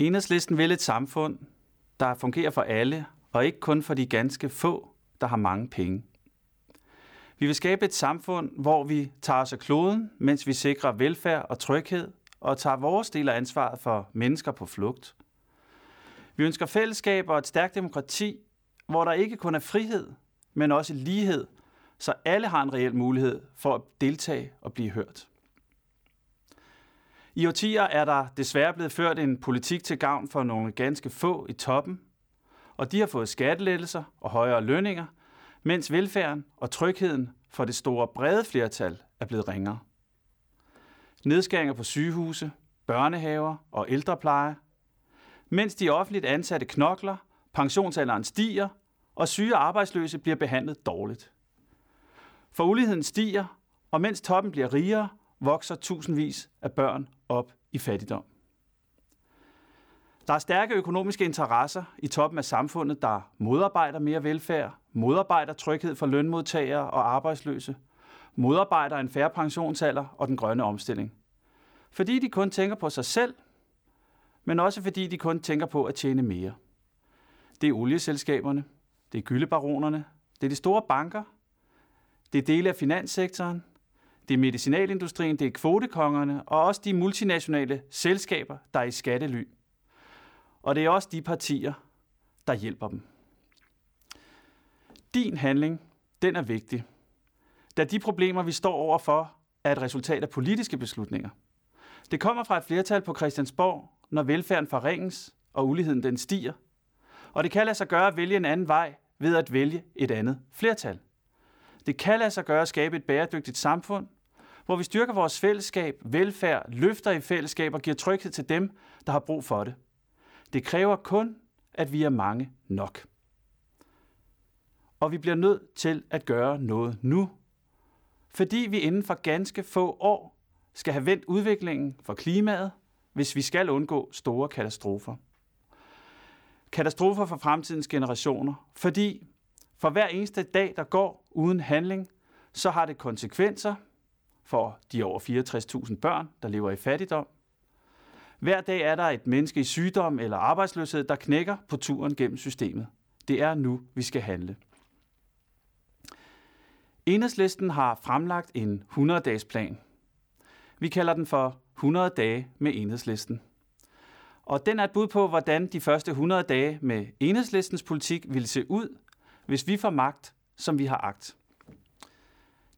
Enhedslisten vil et samfund, der fungerer for alle, og ikke kun for de ganske få, der har mange penge. Vi vil skabe et samfund, hvor vi tager os af kloden, mens vi sikrer velfærd og tryghed, og tager vores del af ansvaret for mennesker på flugt. Vi ønsker fællesskab og et stærkt demokrati, hvor der ikke kun er frihed, men også lighed, så alle har en reel mulighed for at deltage og blive hørt. I årtier er der desværre blevet ført en politik til gavn for nogle ganske få i toppen, og de har fået skattelettelser og højere lønninger, mens velfærden og trygheden for det store brede flertal er blevet ringere. Nedskæringer på sygehuse, børnehaver og ældrepleje, mens de offentligt ansatte knokler, pensionsalderen stiger, og syge arbejdsløse bliver behandlet dårligt. For uligheden stiger, og mens toppen bliver rigere, vokser tusindvis af børn op i fattigdom. Der er stærke økonomiske interesser i toppen af samfundet, der modarbejder mere velfærd, modarbejder tryghed for lønmodtagere og arbejdsløse, modarbejder en færre pensionsalder og den grønne omstilling. Fordi de kun tænker på sig selv, men også fordi de kun tænker på at tjene mere. Det er olieselskaberne, det er gyldebaronerne, det er de store banker, det er dele af finanssektoren, det er medicinalindustrien, det er kvotekongerne og også de multinationale selskaber, der er i skattely. Og det er også de partier, der hjælper dem. Din handling, den er vigtig, da de problemer, vi står overfor, er et resultat af politiske beslutninger. Det kommer fra et flertal på Christiansborg, når velfærden forringes og uligheden den stiger. Og det kan lade sig gøre at vælge en anden vej ved at vælge et andet flertal. Det kan lade sig gøre at skabe et bæredygtigt samfund, hvor vi styrker vores fællesskab, velfærd, løfter i fællesskab og giver tryghed til dem, der har brug for det. Det kræver kun, at vi er mange nok. Og vi bliver nødt til at gøre noget nu, fordi vi inden for ganske få år skal have vendt udviklingen for klimaet, hvis vi skal undgå store katastrofer. Katastrofer for fremtidens generationer, fordi for hver eneste dag, der går uden handling, så har det konsekvenser for de over 64.000 børn, der lever i fattigdom. Hver dag er der et menneske i sygdom eller arbejdsløshed, der knækker på turen gennem systemet. Det er nu, vi skal handle. Enhedslisten har fremlagt en 100-dages plan. Vi kalder den for 100 dage med Enhedslisten. Og den er et bud på, hvordan de første 100 dage med Enhedslistens politik vil se ud, hvis vi får magt, som vi har agt.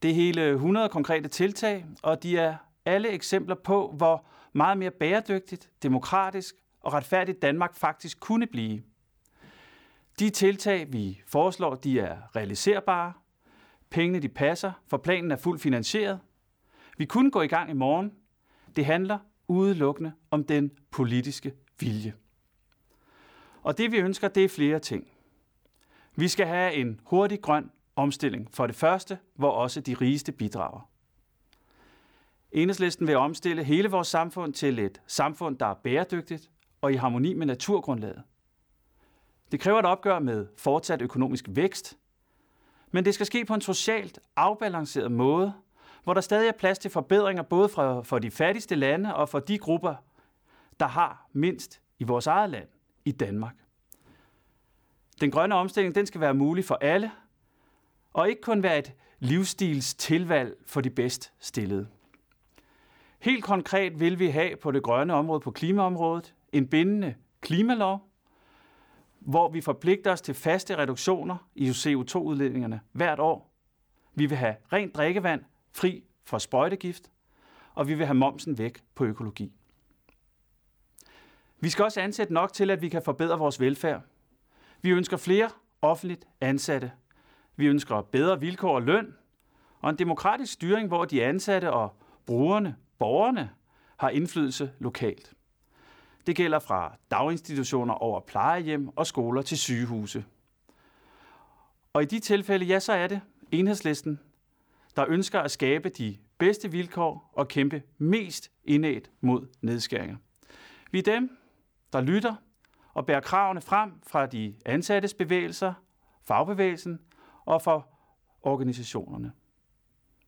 Det er hele 100 konkrete tiltag, og de er alle eksempler på, hvor meget mere bæredygtigt, demokratisk og retfærdigt Danmark faktisk kunne blive. De tiltag, vi foreslår, de er realiserbare, Pengene de passer, for planen er fuldt finansieret. Vi kunne gå i gang i morgen. Det handler udelukkende om den politiske vilje. Og det vi ønsker, det er flere ting. Vi skal have en hurtig grøn omstilling. For det første, hvor også de rigeste bidrager. Enhedslisten vil omstille hele vores samfund til et samfund, der er bæredygtigt og i harmoni med naturgrundlaget. Det kræver et opgør med fortsat økonomisk vækst, men det skal ske på en socialt afbalanceret måde, hvor der stadig er plads til forbedringer både for, for de fattigste lande og for de grupper, der har mindst i vores eget land, i Danmark. Den grønne omstilling den skal være mulig for alle, og ikke kun være et livsstils tilvalg for de bedst stillede. Helt konkret vil vi have på det grønne område, på klimaområdet, en bindende klimalov, hvor vi forpligter os til faste reduktioner i CO2-udledningerne hvert år. Vi vil have rent drikkevand, fri for sprøjtegift, og vi vil have momsen væk på økologi. Vi skal også ansætte nok til, at vi kan forbedre vores velfærd. Vi ønsker flere offentligt ansatte. Vi ønsker bedre vilkår og løn, og en demokratisk styring, hvor de ansatte og brugerne, borgerne, har indflydelse lokalt. Det gælder fra daginstitutioner over plejehjem og skoler til sygehuse. Og i de tilfælde, ja, så er det enhedslisten, der ønsker at skabe de bedste vilkår og kæmpe mest indædt mod nedskæringer. Vi er dem, der lytter og bærer kravene frem fra de ansattes bevægelser, fagbevægelsen og for organisationerne.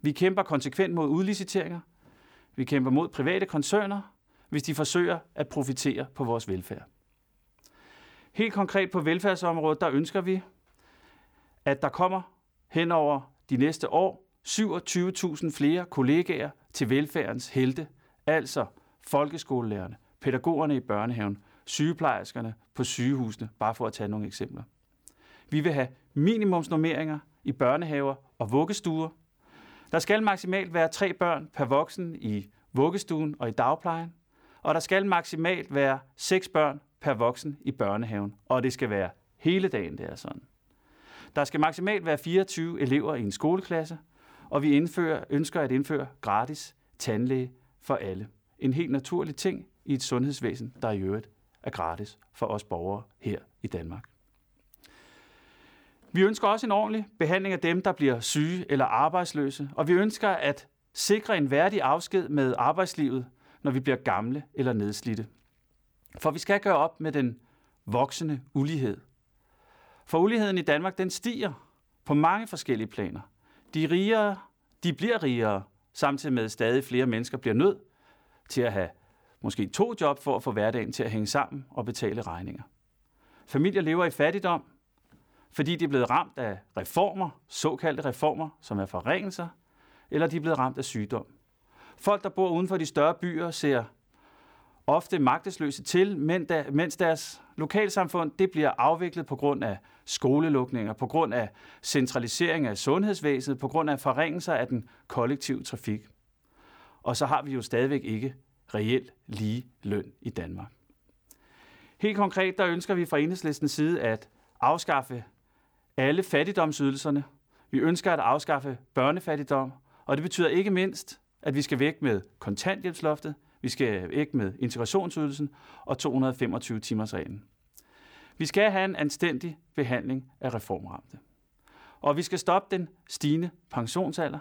Vi kæmper konsekvent mod udliciteringer. Vi kæmper mod private koncerner hvis de forsøger at profitere på vores velfærd. Helt konkret på velfærdsområdet, der ønsker vi, at der kommer hen over de næste år 27.000 flere kollegaer til velfærdens helte, altså folkeskolelærerne, pædagogerne i børnehaven, sygeplejerskerne på sygehusene, bare for at tage nogle eksempler. Vi vil have minimumsnormeringer i børnehaver og vuggestuer. Der skal maksimalt være tre børn per voksen i vuggestuen og i dagplejen, og der skal maksimalt være seks børn per voksen i børnehaven, og det skal være hele dagen, det er sådan. Der skal maksimalt være 24 elever i en skoleklasse, og vi indfører, ønsker at indføre gratis tandlæge for alle. En helt naturlig ting i et sundhedsvæsen, der i øvrigt er gratis for os borgere her i Danmark. Vi ønsker også en ordentlig behandling af dem, der bliver syge eller arbejdsløse, og vi ønsker at sikre en værdig afsked med arbejdslivet, når vi bliver gamle eller nedslidte. For vi skal gøre op med den voksende ulighed. For uligheden i Danmark, den stiger på mange forskellige planer. De rigere, de bliver rigere, samtidig med at stadig flere mennesker bliver nødt til at have måske to job for at få hverdagen til at hænge sammen og betale regninger. Familier lever i fattigdom, fordi de er blevet ramt af reformer, såkaldte reformer, som er forringelser, eller de er blevet ramt af sygdom. Folk, der bor uden for de større byer, ser ofte magtesløse til, mens deres lokalsamfund det bliver afviklet på grund af skolelukninger, på grund af centralisering af sundhedsvæsenet, på grund af forringelser af den kollektive trafik. Og så har vi jo stadigvæk ikke reelt lige løn i Danmark. Helt konkret der ønsker vi fra enhedslistens side at afskaffe alle fattigdomsydelserne. Vi ønsker at afskaffe børnefattigdom, og det betyder ikke mindst, at vi skal væk med kontanthjælpsloftet, vi skal væk med integrationsydelsen og 225 timers reglen. Vi skal have en anstændig behandling af reformramte. Og vi skal stoppe den stigende pensionsalder.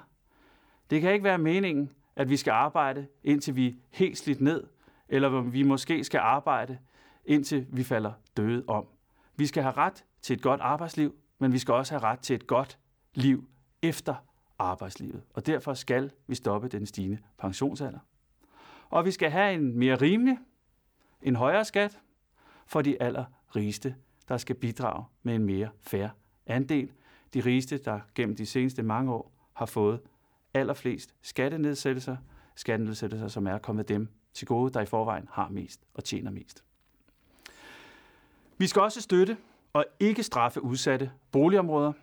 Det kan ikke være meningen, at vi skal arbejde, indtil vi er helt slidt ned, eller vi måske skal arbejde, indtil vi falder døde om. Vi skal have ret til et godt arbejdsliv, men vi skal også have ret til et godt liv efter arbejdslivet. Og derfor skal vi stoppe den stigende pensionsalder. Og vi skal have en mere rimelig, en højere skat for de allerrigeste, der skal bidrage med en mere fair andel. De rigeste, der gennem de seneste mange år har fået allerflest skattenedsættelser, skattenedsættelser, som er kommet dem til gode, der i forvejen har mest og tjener mest. Vi skal også støtte og ikke straffe udsatte boligområder.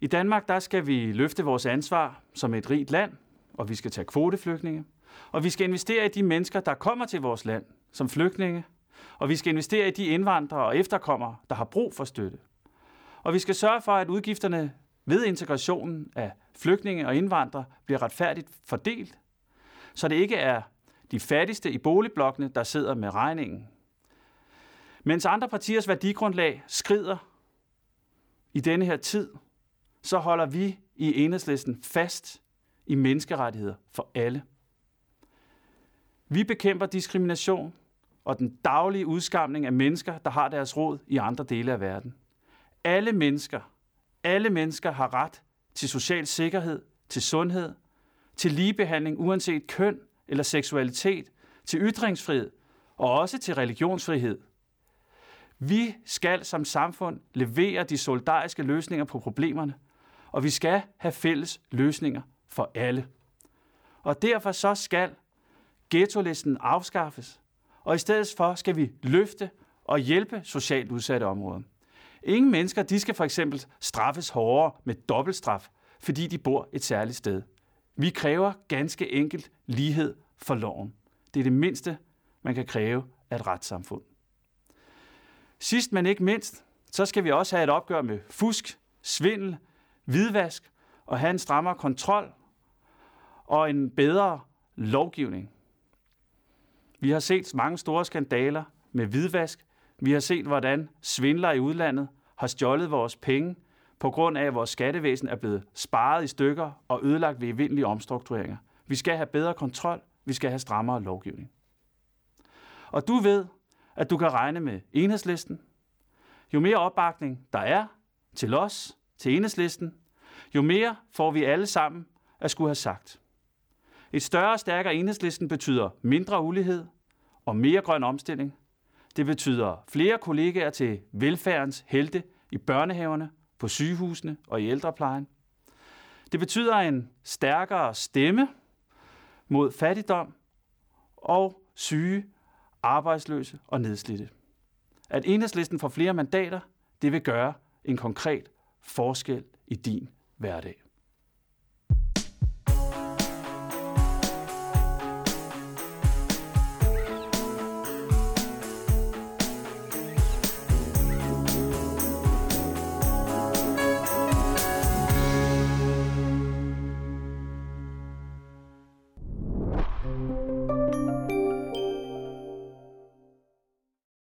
I Danmark der skal vi løfte vores ansvar som et rigt land, og vi skal tage kvoteflygtninge. Og vi skal investere i de mennesker, der kommer til vores land som flygtninge. Og vi skal investere i de indvandrere og efterkommere, der har brug for støtte. Og vi skal sørge for, at udgifterne ved integrationen af flygtninge og indvandrere bliver retfærdigt fordelt, så det ikke er de fattigste i boligblokkene, der sidder med regningen. Mens andre partiers værdigrundlag skrider i denne her tid, så holder vi i enhedslisten fast i menneskerettigheder for alle. Vi bekæmper diskrimination og den daglige udskamning af mennesker, der har deres råd i andre dele af verden. Alle mennesker, alle mennesker har ret til social sikkerhed, til sundhed, til ligebehandling uanset køn eller seksualitet, til ytringsfrihed og også til religionsfrihed. Vi skal som samfund levere de solidariske løsninger på problemerne, og vi skal have fælles løsninger for alle. Og derfor så skal ghetto-listen afskaffes, og i stedet for skal vi løfte og hjælpe socialt udsatte områder. Ingen mennesker de skal for eksempel straffes hårdere med dobbeltstraf, fordi de bor et særligt sted. Vi kræver ganske enkelt lighed for loven. Det er det mindste, man kan kræve af et retssamfund. Sidst men ikke mindst, så skal vi også have et opgør med fusk, svindel, hvidvask og have en strammere kontrol og en bedre lovgivning. Vi har set mange store skandaler med hvidvask. Vi har set, hvordan svindlere i udlandet har stjålet vores penge på grund af, at vores skattevæsen er blevet sparet i stykker og ødelagt ved evindelige omstruktureringer. Vi skal have bedre kontrol. Vi skal have strammere lovgivning. Og du ved, at du kan regne med enhedslisten. Jo mere opbakning der er til os, til enhedslisten, jo mere får vi alle sammen at skulle have sagt. Et større og stærkere enhedslisten betyder mindre ulighed, og mere grøn omstilling. Det betyder flere kollegaer til velfærdens helte i børnehaverne, på sygehusene og i ældreplejen. Det betyder en stærkere stemme mod fattigdom og syge, arbejdsløse og nedslidte. At enhedslisten får flere mandater, det vil gøre en konkret forskel i din hverdag.